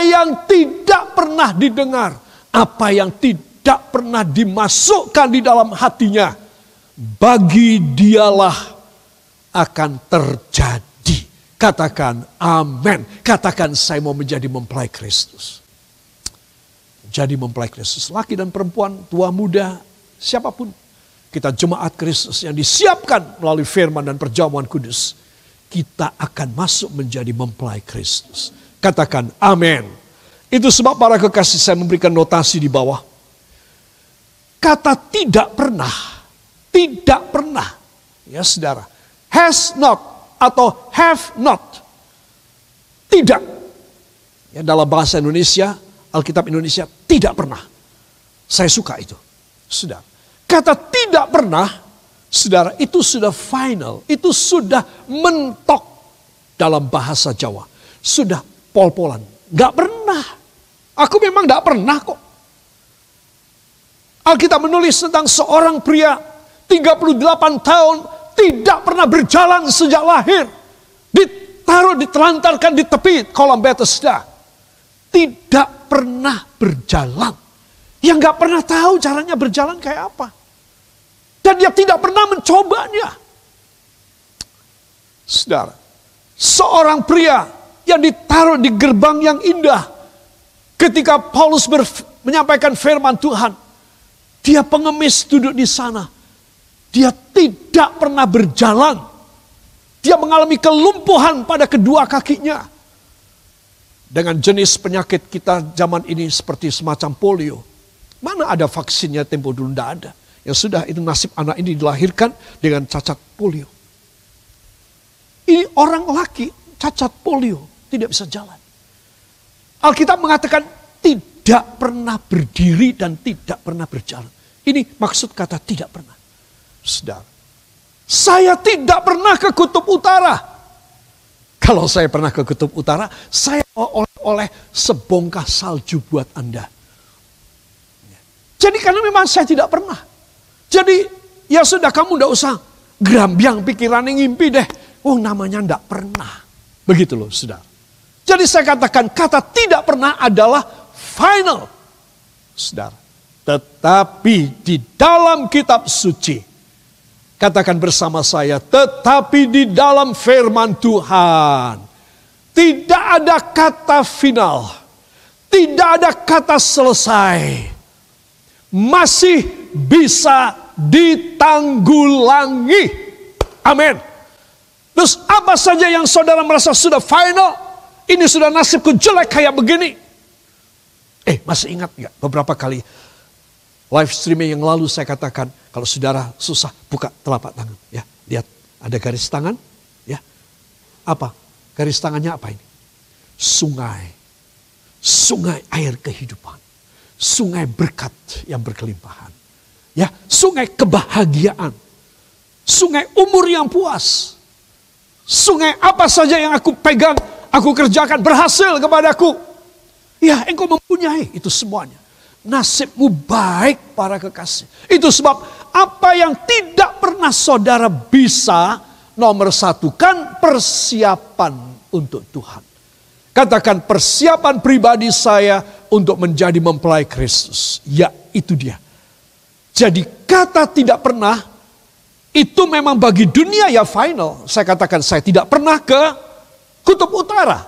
yang tidak pernah didengar, apa yang tidak pernah dimasukkan di dalam hatinya, bagi dialah akan terjadi. Katakan amin. Katakan saya mau menjadi mempelai Kristus. Jadi mempelai Kristus. Laki dan perempuan, tua muda, siapa pun. Kita jemaat Kristus yang disiapkan melalui firman dan perjamuan kudus. Kita akan masuk menjadi mempelai Kristus. Katakan amin. Itu sebab para kekasih saya memberikan notasi di bawah. Kata tidak pernah. Tidak pernah. Ya saudara. Has not atau have not. Tidak. Ya, dalam bahasa Indonesia, Alkitab Indonesia tidak pernah. Saya suka itu. Sudah. Kata tidak pernah, saudara, itu sudah final. Itu sudah mentok dalam bahasa Jawa. Sudah pol-polan. Gak pernah. Aku memang gak pernah kok. Alkitab menulis tentang seorang pria 38 tahun tidak pernah berjalan sejak lahir. Ditaruh, ditelantarkan di tepi kolam Bethesda. Tidak pernah berjalan. Yang gak pernah tahu caranya berjalan kayak apa. Dan dia tidak pernah mencobanya. Saudara, seorang pria yang ditaruh di gerbang yang indah. Ketika Paulus menyampaikan firman Tuhan. Dia pengemis duduk di sana. Dia tidak pernah berjalan. Dia mengalami kelumpuhan pada kedua kakinya. Dengan jenis penyakit kita zaman ini seperti semacam polio Mana ada vaksinnya tempo dulu tidak ada. Yang sudah itu nasib anak ini dilahirkan dengan cacat polio. Ini orang laki cacat polio, tidak bisa jalan. Alkitab mengatakan tidak pernah berdiri dan tidak pernah berjalan. Ini maksud kata tidak pernah. Saudara, saya tidak pernah ke kutub utara. Kalau saya pernah ke kutub utara, saya oleh-oleh sebongkah salju buat Anda. Jadi karena memang saya tidak pernah. Jadi ya sudah kamu tidak usah gerambiang pikiran yang ngimpi deh. Oh namanya tidak pernah. Begitu loh sudah. Jadi saya katakan kata tidak pernah adalah final. Saudara. Tetapi di dalam kitab suci. Katakan bersama saya. Tetapi di dalam firman Tuhan. Tidak ada kata final. Tidak ada kata selesai masih bisa ditanggulangi. Amin. Terus apa saja yang saudara merasa sudah final, ini sudah nasibku jelek kayak begini. Eh masih ingat nggak beberapa kali live streaming yang lalu saya katakan kalau saudara susah buka telapak tangan ya lihat ada garis tangan ya apa garis tangannya apa ini sungai sungai air kehidupan sungai berkat yang berkelimpahan. Ya, sungai kebahagiaan. Sungai umur yang puas. Sungai apa saja yang aku pegang, aku kerjakan berhasil kepadaku. Ya, engkau mempunyai itu semuanya. Nasibmu baik para kekasih. Itu sebab apa yang tidak pernah saudara bisa nomor satu kan persiapan untuk Tuhan. Katakan persiapan pribadi saya untuk menjadi mempelai Kristus. Ya, itu dia. Jadi kata tidak pernah itu memang bagi dunia ya final. Saya katakan saya tidak pernah ke kutub utara.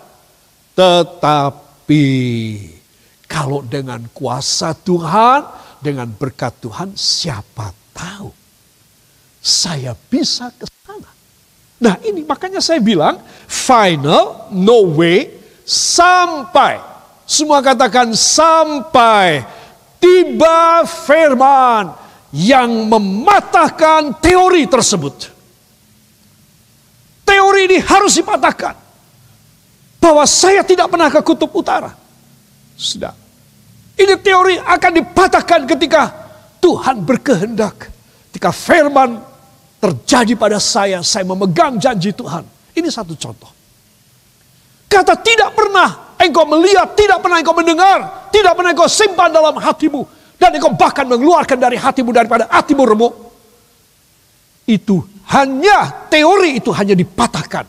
Tetapi kalau dengan kuasa Tuhan, dengan berkat Tuhan, siapa tahu saya bisa ke sana. Nah ini makanya saya bilang final, no way, sampai semua katakan sampai tiba firman yang mematahkan teori tersebut. Teori ini harus dipatahkan. Bahwa saya tidak pernah ke kutub utara. Sudah. Ini teori akan dipatahkan ketika Tuhan berkehendak. Ketika firman terjadi pada saya, saya memegang janji Tuhan. Ini satu contoh. Kata tidak pernah engkau melihat, tidak pernah engkau mendengar, tidak pernah engkau simpan dalam hatimu. Dan engkau bahkan mengeluarkan dari hatimu daripada hatimu remuk. Itu hanya, teori itu hanya dipatahkan.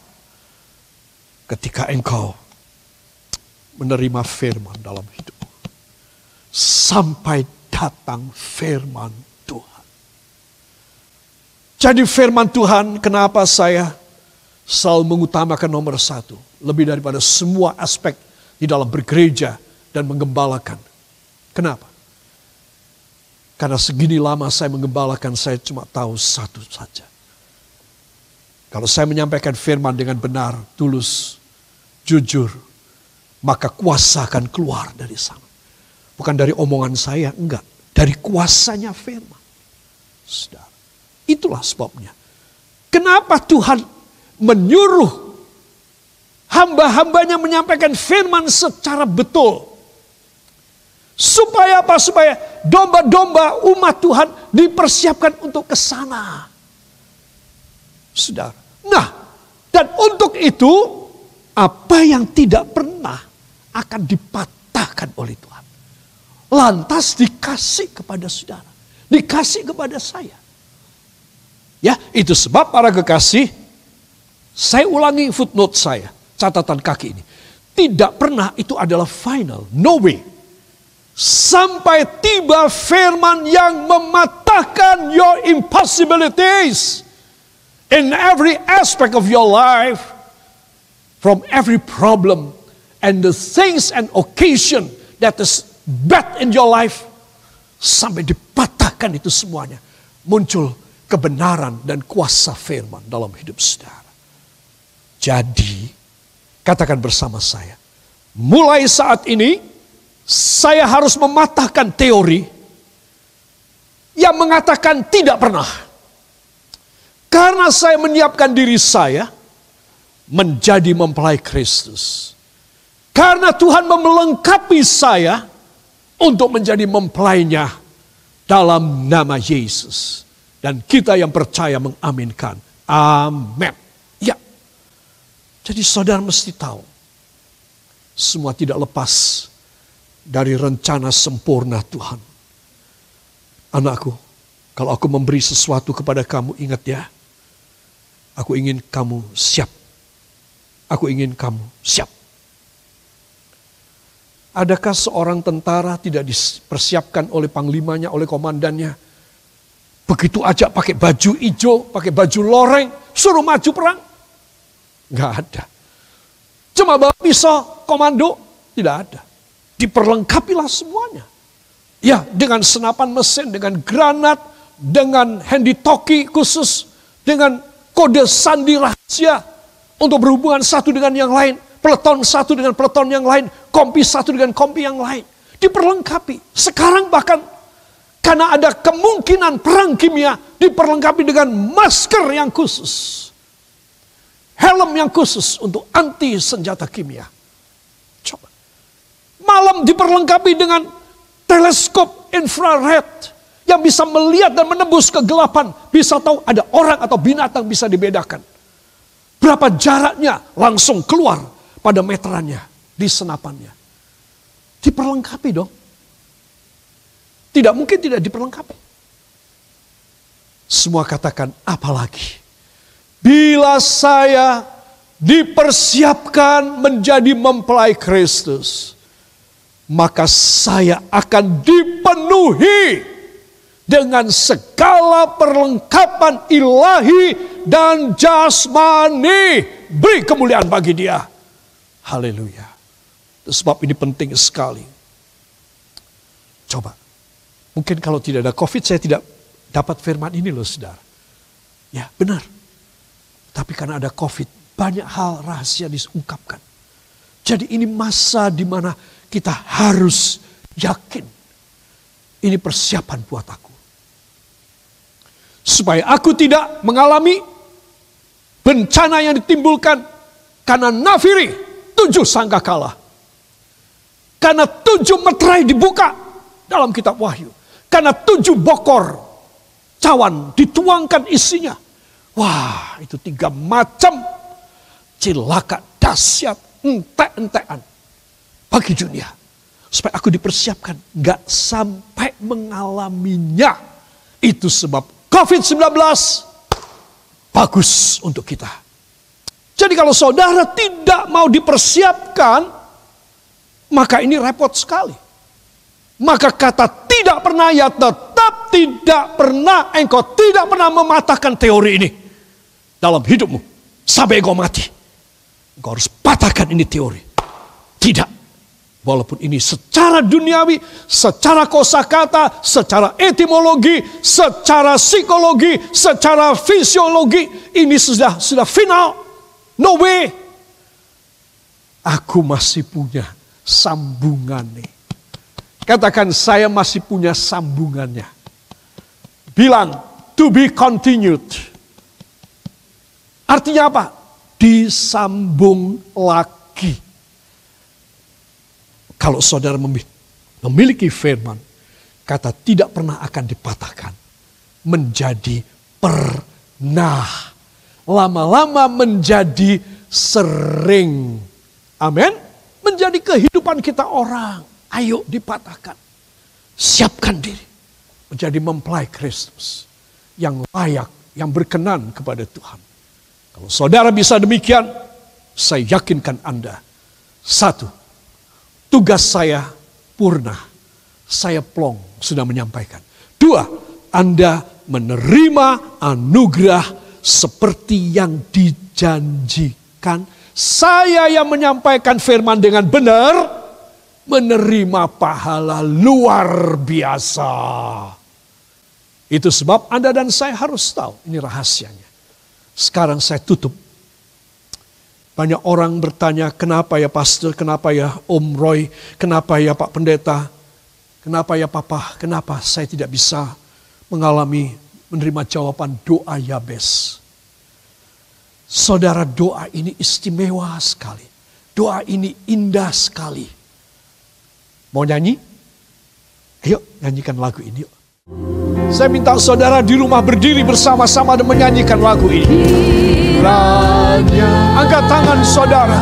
Ketika engkau menerima firman dalam hidupmu. Sampai datang firman Tuhan. Jadi firman Tuhan kenapa saya selalu mengutamakan nomor satu. Lebih daripada semua aspek di dalam bergereja dan menggembalakan. Kenapa? Karena segini lama saya menggembalakan saya cuma tahu satu saja. Kalau saya menyampaikan firman dengan benar, tulus, jujur, maka kuasa akan keluar dari sana. Bukan dari omongan saya, enggak. Dari kuasanya firman. Saudara. Itulah sebabnya. Kenapa Tuhan menyuruh hamba-hambanya menyampaikan firman secara betul. Supaya apa? Supaya domba-domba umat Tuhan dipersiapkan untuk ke sana. Saudara. Nah, dan untuk itu apa yang tidak pernah akan dipatahkan oleh Tuhan. Lantas dikasih kepada saudara. Dikasih kepada saya. Ya, itu sebab para kekasih, saya ulangi footnote saya, catatan kaki ini. Tidak pernah itu adalah final, no way. Sampai tiba firman yang mematahkan your impossibilities in every aspect of your life from every problem and the things and occasion that is bad in your life sampai dipatahkan itu semuanya muncul kebenaran dan kuasa firman dalam hidup saudara. Jadi katakan bersama saya, mulai saat ini saya harus mematahkan teori yang mengatakan tidak pernah. Karena saya menyiapkan diri saya menjadi mempelai Kristus. Karena Tuhan melengkapi saya untuk menjadi mempelainya dalam nama Yesus. Dan kita yang percaya mengaminkan. Amin. Ya. Jadi saudara mesti tahu. Semua tidak lepas dari rencana sempurna Tuhan. Anakku, kalau aku memberi sesuatu kepada kamu, ingat ya. Aku ingin kamu siap Aku ingin kamu siap. Adakah seorang tentara tidak dipersiapkan oleh panglimanya, oleh komandannya? Begitu aja pakai baju hijau, pakai baju loreng, suruh maju perang? Gak ada. Cuma bawa pisau, komando, tidak ada. Diperlengkapilah semuanya. Ya, dengan senapan mesin, dengan granat, dengan handy toki khusus, dengan kode sandi rahasia, untuk berhubungan satu dengan yang lain. Peleton satu dengan peleton yang lain. Kompi satu dengan kompi yang lain. Diperlengkapi. Sekarang bahkan karena ada kemungkinan perang kimia diperlengkapi dengan masker yang khusus. Helm yang khusus untuk anti senjata kimia. Coba. Malam diperlengkapi dengan teleskop infrared yang bisa melihat dan menembus kegelapan. Bisa tahu ada orang atau binatang bisa dibedakan. Berapa jaraknya langsung keluar pada meterannya di senapannya. Diperlengkapi dong. Tidak mungkin tidak diperlengkapi. Semua katakan apalagi. Bila saya dipersiapkan menjadi mempelai Kristus, maka saya akan dipenuhi dengan segala perlengkapan ilahi dan jasmani. Beri kemuliaan bagi dia. Haleluya. Sebab ini penting sekali. Coba. Mungkin kalau tidak ada COVID saya tidak dapat firman ini loh saudara. Ya benar. Tapi karena ada COVID banyak hal rahasia diungkapkan. Jadi ini masa di mana kita harus yakin. Ini persiapan buat aku supaya aku tidak mengalami bencana yang ditimbulkan karena nafiri tujuh sangka kalah. Karena tujuh meterai dibuka dalam kitab Wahyu. Karena tujuh bokor cawan dituangkan isinya. Wah itu tiga macam cilaka dahsyat entek-entekan bagi dunia. Supaya aku dipersiapkan gak sampai mengalaminya. Itu sebab COVID-19 bagus untuk kita. Jadi kalau saudara tidak mau dipersiapkan, maka ini repot sekali. Maka kata tidak pernah ya tetap tidak pernah engkau tidak pernah mematahkan teori ini dalam hidupmu sampai engkau mati. Engkau harus patahkan ini teori. Tidak. Walaupun ini secara duniawi, secara kosakata, secara etimologi, secara psikologi, secara fisiologi, ini sudah sudah final. No way. Aku masih punya sambungannya. Katakan saya masih punya sambungannya. Bilang to be continued. Artinya apa? Disambung lagi. Kalau saudara memiliki firman, kata tidak pernah akan dipatahkan. Menjadi pernah. Lama-lama menjadi sering. Amin. Menjadi kehidupan kita orang. Ayo dipatahkan. Siapkan diri. Menjadi mempelai Kristus. Yang layak, yang berkenan kepada Tuhan. Kalau saudara bisa demikian, saya yakinkan Anda. Satu, tugas saya purna. Saya plong sudah menyampaikan. Dua, Anda menerima anugerah seperti yang dijanjikan. Saya yang menyampaikan firman dengan benar, menerima pahala luar biasa. Itu sebab Anda dan saya harus tahu, ini rahasianya. Sekarang saya tutup. Banyak orang bertanya, kenapa ya pastor, kenapa ya Om Roy, kenapa ya Pak Pendeta, kenapa ya Papa, kenapa saya tidak bisa mengalami menerima jawaban doa Yabes. Saudara doa ini istimewa sekali. Doa ini indah sekali. Mau nyanyi? Ayo nyanyikan lagu ini yuk. Saya minta saudara di rumah berdiri bersama-sama dan menyanyikan lagu ini. Angkat tangan saudara.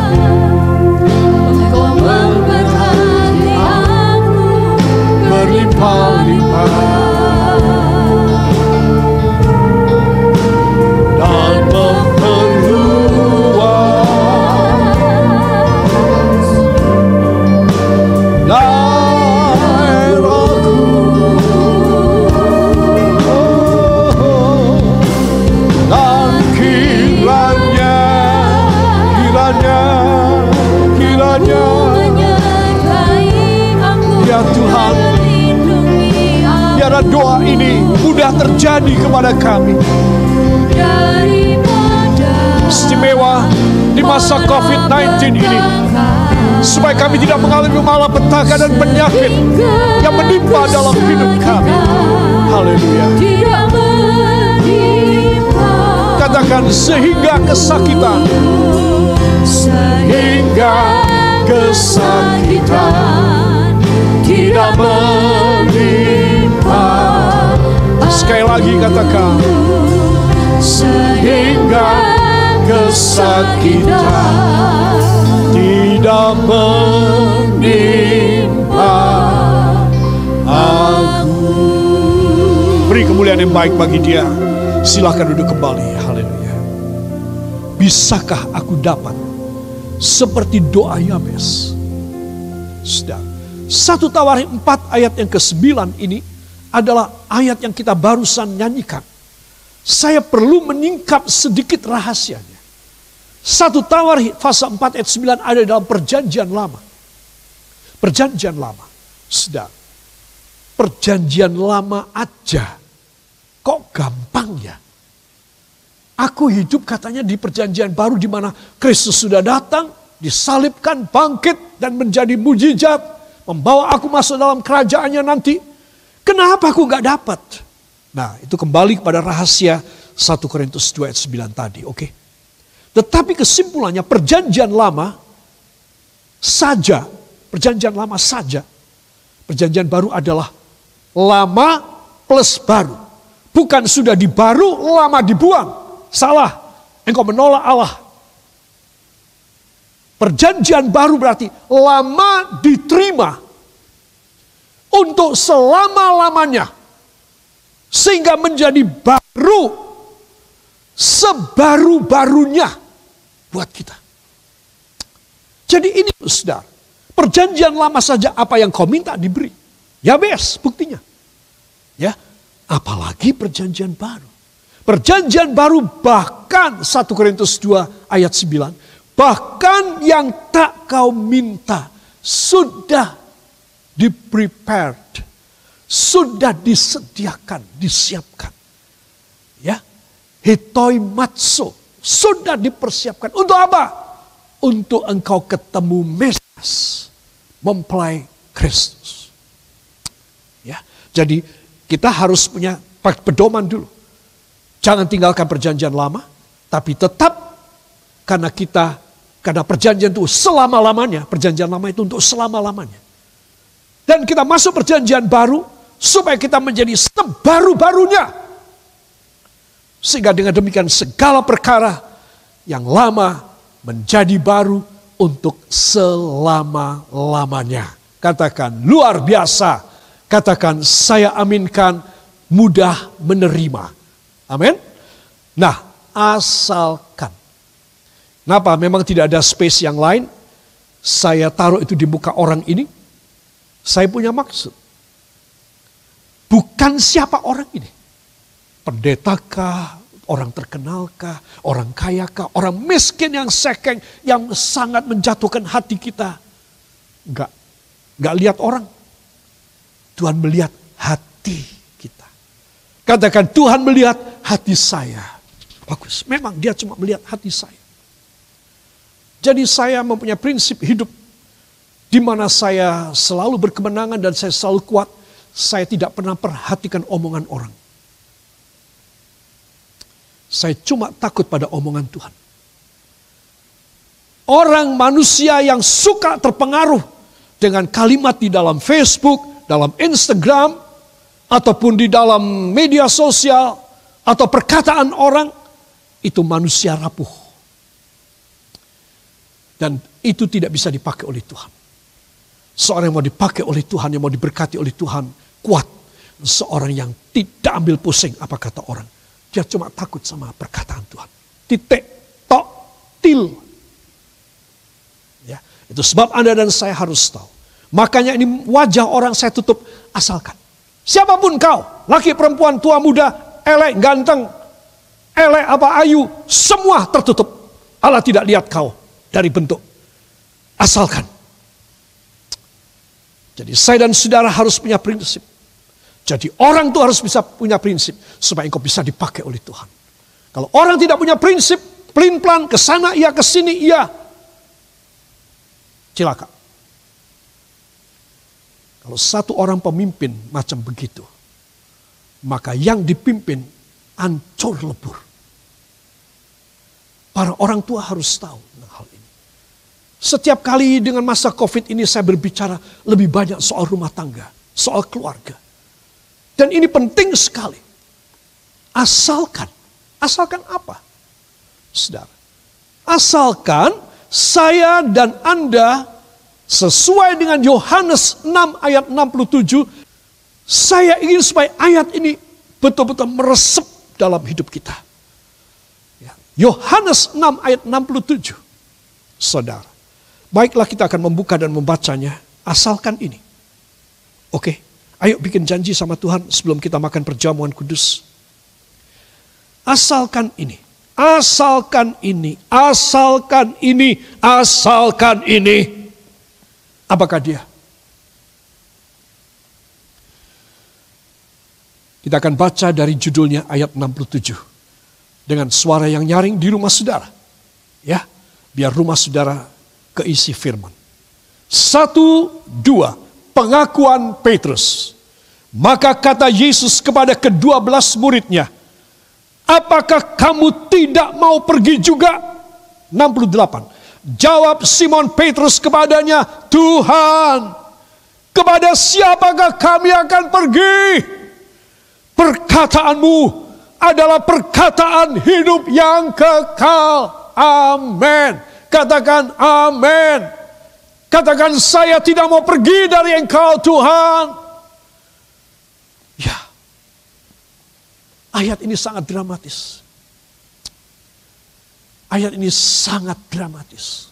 Berlimpah-limpah. Kepada kami. Istimewa di masa COVID-19 ini. Supaya kami tidak mengalami malapetaka dan penyakit yang menimpa dalam hidup kami. Haleluya. Katakan sehingga kesakitan. Sehingga kesakitan tidak menimpa Sekali lagi katakan Sehingga kesakitan Tidak menimpa aku. Beri kemuliaan yang baik bagi dia. Silahkan duduk kembali. Haleluya. Bisakah aku dapat Seperti doa Yabes? Sudah. Satu Tawari 4 ayat yang ke-9 ini adalah ayat yang kita barusan nyanyikan. Saya perlu meningkap sedikit rahasianya. Satu tawar fase 4 ayat 9 ada dalam perjanjian lama. Perjanjian lama. Sedang. Perjanjian lama aja. Kok gampang ya? Aku hidup katanya di perjanjian baru di mana Kristus sudah datang, disalibkan, bangkit, dan menjadi mujizat. Membawa aku masuk dalam kerajaannya nanti. Kenapa aku nggak dapat? Nah, itu kembali kepada rahasia 1 Korintus 2 ayat 9 tadi, oke? Okay? Tetapi kesimpulannya perjanjian lama saja, perjanjian lama saja. Perjanjian baru adalah lama plus baru. Bukan sudah dibaru, lama dibuang. Salah. Engkau menolak Allah. Perjanjian baru berarti lama diterima, untuk selama-lamanya. Sehingga menjadi baru sebaru-barunya. buat kita. Jadi ini saudara, perjanjian lama saja apa yang kau minta diberi. Ya bes, buktinya. Ya, apalagi perjanjian baru. Perjanjian baru bahkan 1 Korintus 2 ayat 9. Bahkan yang tak kau minta sudah di prepared. Sudah disediakan, disiapkan. Ya, hitoi matso. Sudah dipersiapkan. Untuk apa? Untuk engkau ketemu Mesias. Mempelai Kristus. Ya, jadi kita harus punya pedoman dulu. Jangan tinggalkan perjanjian lama, tapi tetap karena kita karena perjanjian itu selama-lamanya, perjanjian lama itu untuk selama-lamanya. Dan kita masuk perjanjian baru supaya kita menjadi sebaru-barunya. Sehingga dengan demikian segala perkara yang lama menjadi baru untuk selama-lamanya. Katakan luar biasa. Katakan saya aminkan mudah menerima. Amin. Nah, asalkan. Kenapa? Memang tidak ada space yang lain. Saya taruh itu di muka orang ini. Saya punya maksud. Bukan siapa orang ini. Pendetakah, orang terkenalkah, orang kayakah, orang miskin yang sekeng, yang sangat menjatuhkan hati kita. Enggak. Enggak lihat orang. Tuhan melihat hati kita. Katakan Tuhan melihat hati saya. Bagus, memang dia cuma melihat hati saya. Jadi saya mempunyai prinsip hidup di mana saya selalu berkemenangan dan saya selalu kuat. Saya tidak pernah perhatikan omongan orang. Saya cuma takut pada omongan Tuhan. Orang manusia yang suka terpengaruh dengan kalimat di dalam Facebook, dalam Instagram, ataupun di dalam media sosial, atau perkataan orang itu manusia rapuh. Dan itu tidak bisa dipakai oleh Tuhan. Seorang yang mau dipakai oleh Tuhan, yang mau diberkati oleh Tuhan, kuat. Seorang yang tidak ambil pusing apa kata orang. Dia cuma takut sama perkataan Tuhan. Titik, tok, til. Ya, itu sebab Anda dan saya harus tahu. Makanya ini wajah orang saya tutup asalkan. Siapa pun kau, laki perempuan, tua muda, elek, ganteng, elek apa ayu, semua tertutup. Allah tidak lihat kau dari bentuk. Asalkan. Jadi saya dan saudara harus punya prinsip. Jadi orang itu harus bisa punya prinsip supaya engkau bisa dipakai oleh Tuhan. Kalau orang tidak punya prinsip, pelin-pelan ke sana iya ke sini iya. Cilaka. Kalau satu orang pemimpin macam begitu, maka yang dipimpin ancur lebur. Para orang tua harus tahu. Setiap kali dengan masa COVID ini saya berbicara lebih banyak soal rumah tangga, soal keluarga. Dan ini penting sekali. Asalkan, asalkan apa? Saudara, asalkan saya dan Anda sesuai dengan Yohanes 6 ayat 67 saya ingin supaya ayat ini betul-betul meresap dalam hidup kita. Ya. Yohanes 6 ayat 67. Saudara. Baiklah kita akan membuka dan membacanya. Asalkan ini. Oke. Ayo bikin janji sama Tuhan sebelum kita makan perjamuan kudus. Asalkan ini. Asalkan ini. Asalkan ini. Asalkan ini. Apakah dia? Kita akan baca dari judulnya ayat 67. Dengan suara yang nyaring di rumah saudara. Ya, biar rumah saudara keisi firman. Satu, dua, pengakuan Petrus. Maka kata Yesus kepada kedua belas muridnya, Apakah kamu tidak mau pergi juga? 68. Jawab Simon Petrus kepadanya, Tuhan, kepada siapakah kami akan pergi? Perkataanmu adalah perkataan hidup yang kekal. Amin. Katakan amin. Katakan saya tidak mau pergi dari engkau Tuhan. Ya. Ayat ini sangat dramatis. Ayat ini sangat dramatis.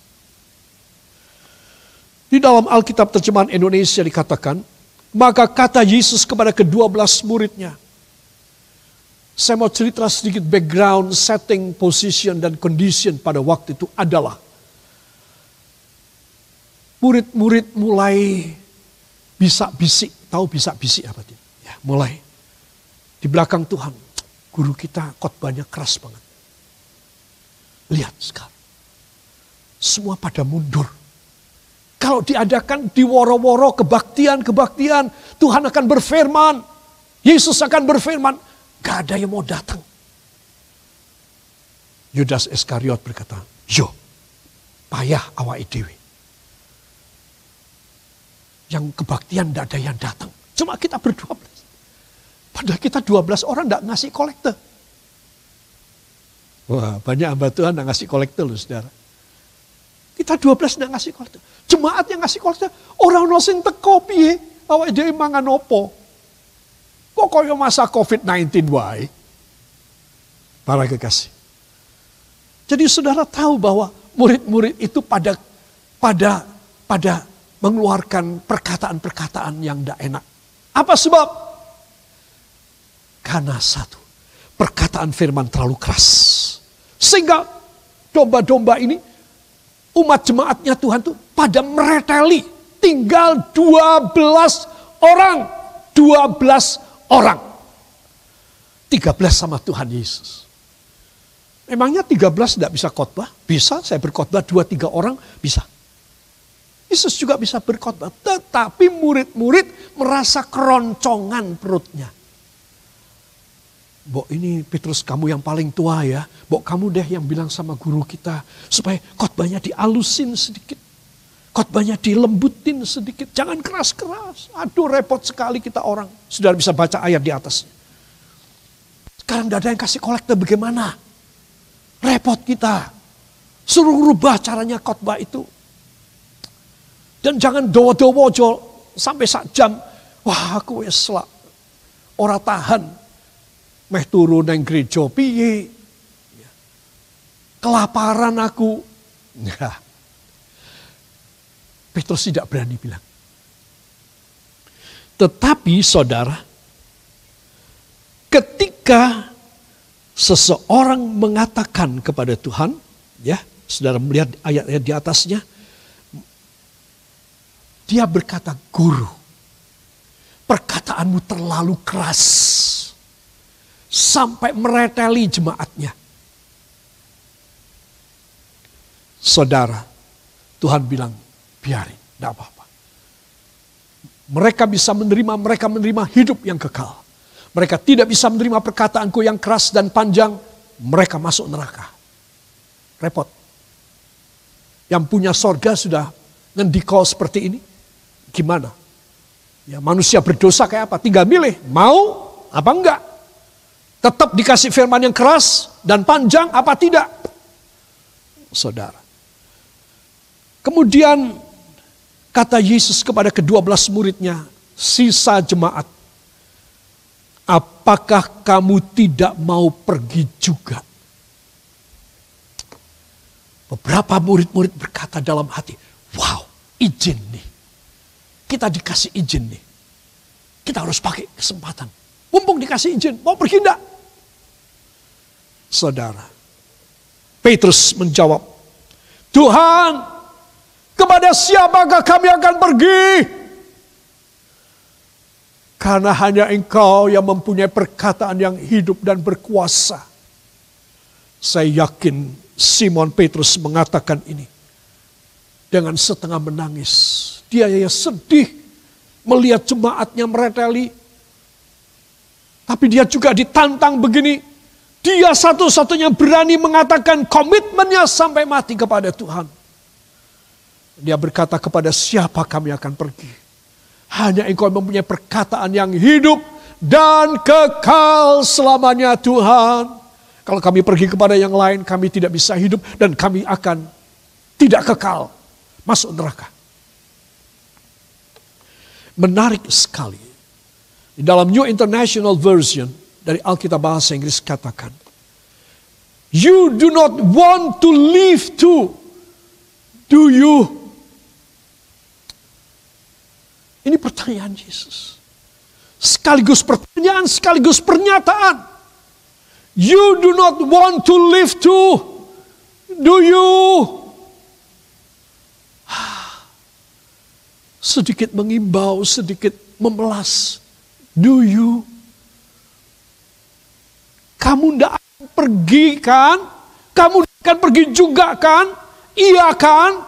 Di dalam Alkitab terjemahan Indonesia dikatakan, maka kata Yesus kepada kedua belas muridnya, saya mau cerita sedikit background, setting, position, dan condition pada waktu itu adalah murid-murid mulai bisa bisik, tahu bisa bisik apa tidak? Ya, mulai di belakang Tuhan, guru kita khotbahnya keras banget. Lihat sekarang, semua pada mundur kalau diadakan di woro-woro kebaktian-kebaktian, Tuhan akan berfirman. Yesus akan berfirman. Gak ada yang mau datang. Yudas Iskariot berkata, yo, payah awak dewi. Yang kebaktian tidak ada yang datang. Cuma kita berdua belas. Padahal kita dua belas orang tidak ngasih kolektor. Wah banyak hamba Tuhan tidak ngasih kolektor loh saudara. Kita 12 tidak ngasih kolektor. Jemaat yang ngasih kolektor, orang no sing teko piye? Awak dhewe mangan opo? Kok koyo masa COVID-19 wae? Para kekasih. Jadi saudara tahu bahwa murid-murid itu pada pada pada mengeluarkan perkataan-perkataan yang tidak enak. Apa sebab? Karena satu, perkataan firman terlalu keras. Sehingga domba-domba ini umat jemaatnya Tuhan tuh pada mereteli. Tinggal 12 orang. 12 orang. 13 sama Tuhan Yesus. Memangnya 13 tidak bisa khotbah? Bisa, saya berkhotbah 2-3 orang, bisa. Yesus juga bisa berkhotbah. Tetapi murid-murid merasa keroncongan perutnya. Bok ini Petrus kamu yang paling tua ya. Bok kamu deh yang bilang sama guru kita. Supaya khotbahnya dialusin sedikit. Khotbahnya dilembutin sedikit. Jangan keras-keras. Aduh repot sekali kita orang. Sudah bisa baca ayat di atasnya. Sekarang tidak ada yang kasih kolektor bagaimana? Repot kita. Suruh rubah caranya khotbah itu. Dan jangan dowo-dowo sampai sak jam. Wah aku wes Orang tahan. Meh turu neng gereja piye? Kelaparan aku. Nah, Petrus tidak berani bilang. Tetapi saudara ketika seseorang mengatakan kepada Tuhan ya saudara melihat ayat-ayat di atasnya dia berkata guru perkataanmu terlalu keras sampai mereteli jemaatnya. Saudara, Tuhan bilang, biarin, tidak apa-apa. Mereka bisa menerima, mereka menerima hidup yang kekal. Mereka tidak bisa menerima perkataanku yang keras dan panjang, mereka masuk neraka. Repot. Yang punya sorga sudah ngendikol seperti ini, gimana? Ya manusia berdosa kayak apa? Tinggal milih, mau apa enggak? Tetap dikasih firman yang keras dan panjang apa tidak? Saudara. Kemudian kata Yesus kepada kedua belas muridnya, sisa jemaat. Apakah kamu tidak mau pergi juga? Beberapa murid-murid berkata dalam hati, wow izin nih. Kita dikasih izin nih. Kita harus pakai kesempatan. Mumpung dikasih izin, mau pergi enggak? saudara. Petrus menjawab, Tuhan, kepada siapakah kami akan pergi? Karena hanya engkau yang mempunyai perkataan yang hidup dan berkuasa. Saya yakin Simon Petrus mengatakan ini. Dengan setengah menangis. Dia ya sedih melihat jemaatnya mereteli. Tapi dia juga ditantang begini. Dia satu-satunya berani mengatakan komitmennya sampai mati kepada Tuhan. Dia berkata kepada siapa kami akan pergi. Hanya engkau mempunyai perkataan yang hidup dan kekal selamanya Tuhan. Kalau kami pergi kepada yang lain kami tidak bisa hidup dan kami akan tidak kekal masuk neraka. Menarik sekali. Di dalam New International Version dari Alkitab bahasa Inggris katakan, you do not want to live to, do you? Ini pertanyaan Yesus. Sekaligus pertanyaan, sekaligus pernyataan. You do not want to live to, do you? Sedikit mengimbau, sedikit memelas. Do you? Kamu tidak akan pergi kan? Kamu akan pergi juga kan? Iya kan?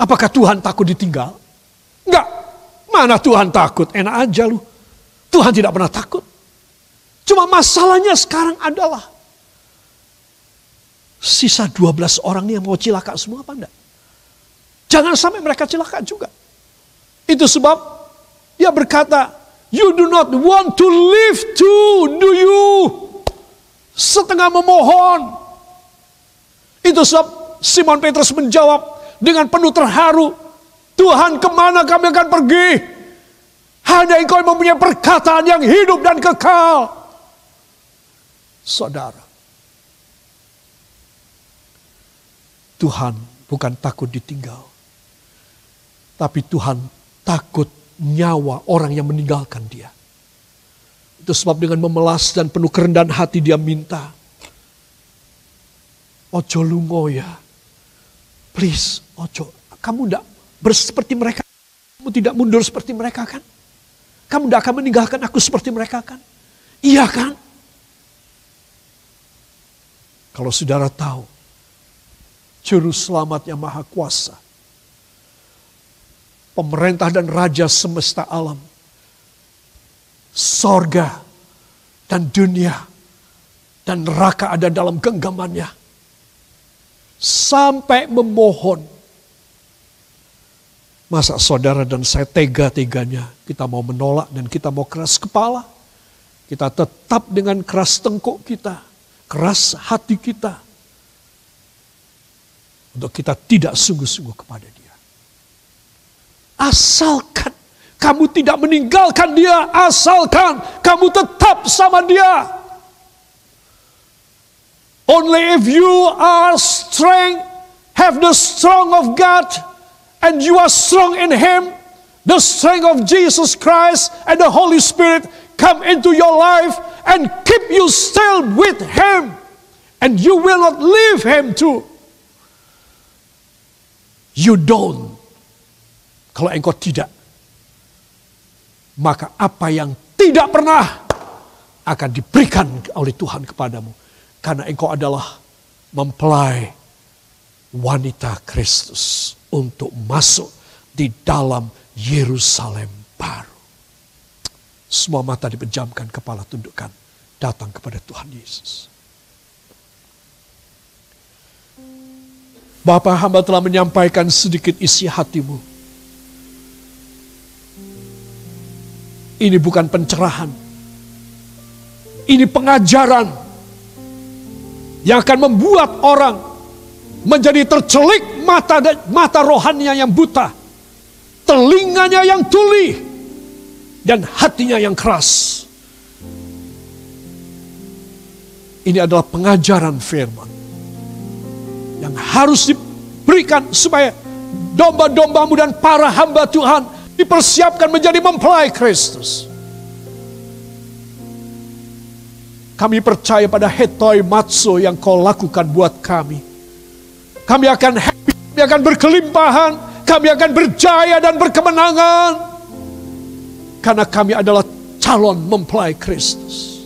Apakah Tuhan takut ditinggal? Enggak. Mana Tuhan takut? Enak aja lu. Tuhan tidak pernah takut. Cuma masalahnya sekarang adalah sisa 12 orang ini yang mau cilaka semua apa enggak? Jangan sampai mereka celaka juga. Itu sebab dia berkata, You do not want to live too, do you? Setengah memohon. Itu sebab Simon Petrus menjawab dengan penuh terharu. Tuhan ke mana kami akan pergi? Hanya engkau yang mempunyai perkataan yang hidup dan kekal. Saudara. Tuhan bukan takut ditinggal. Tapi Tuhan takut nyawa orang yang meninggalkan dia. Itu sebab dengan memelas dan penuh kerendahan hati dia minta. Ojo lungo ya. Please, ojo. Kamu tidak seperti mereka. Kamu tidak mundur seperti mereka kan? Kamu tidak akan meninggalkan aku seperti mereka kan? Iya kan? Kalau saudara tahu, Juru selamat yang maha kuasa pemerintah dan raja semesta alam, sorga dan dunia dan neraka ada dalam genggamannya. Sampai memohon. Masa saudara dan saya tega-teganya kita mau menolak dan kita mau keras kepala. Kita tetap dengan keras tengkuk kita, keras hati kita. Untuk kita tidak sungguh-sungguh kepada dia. Asalkan kamu tidak meninggalkan dia, asalkan kamu tetap sama dia. Only if you are strong, have the strong of God, and you are strong in Him, the strength of Jesus Christ and the Holy Spirit come into your life and keep you still with Him, and you will not leave Him too. You don't kalau engkau tidak, maka apa yang tidak pernah akan diberikan oleh Tuhan kepadamu. Karena engkau adalah mempelai wanita Kristus untuk masuk di dalam Yerusalem baru. Semua mata dipejamkan, kepala tundukkan, datang kepada Tuhan Yesus. Bapak hamba telah menyampaikan sedikit isi hatimu. Ini bukan pencerahan. Ini pengajaran yang akan membuat orang menjadi tercelik mata mata rohannya yang buta, telinganya yang tuli, dan hatinya yang keras. Ini adalah pengajaran firman yang harus diberikan supaya domba-dombamu dan para hamba Tuhan dipersiapkan menjadi mempelai Kristus. Kami percaya pada hetoi matso yang kau lakukan buat kami. Kami akan happy, kami akan berkelimpahan, kami akan berjaya dan berkemenangan. Karena kami adalah calon mempelai Kristus.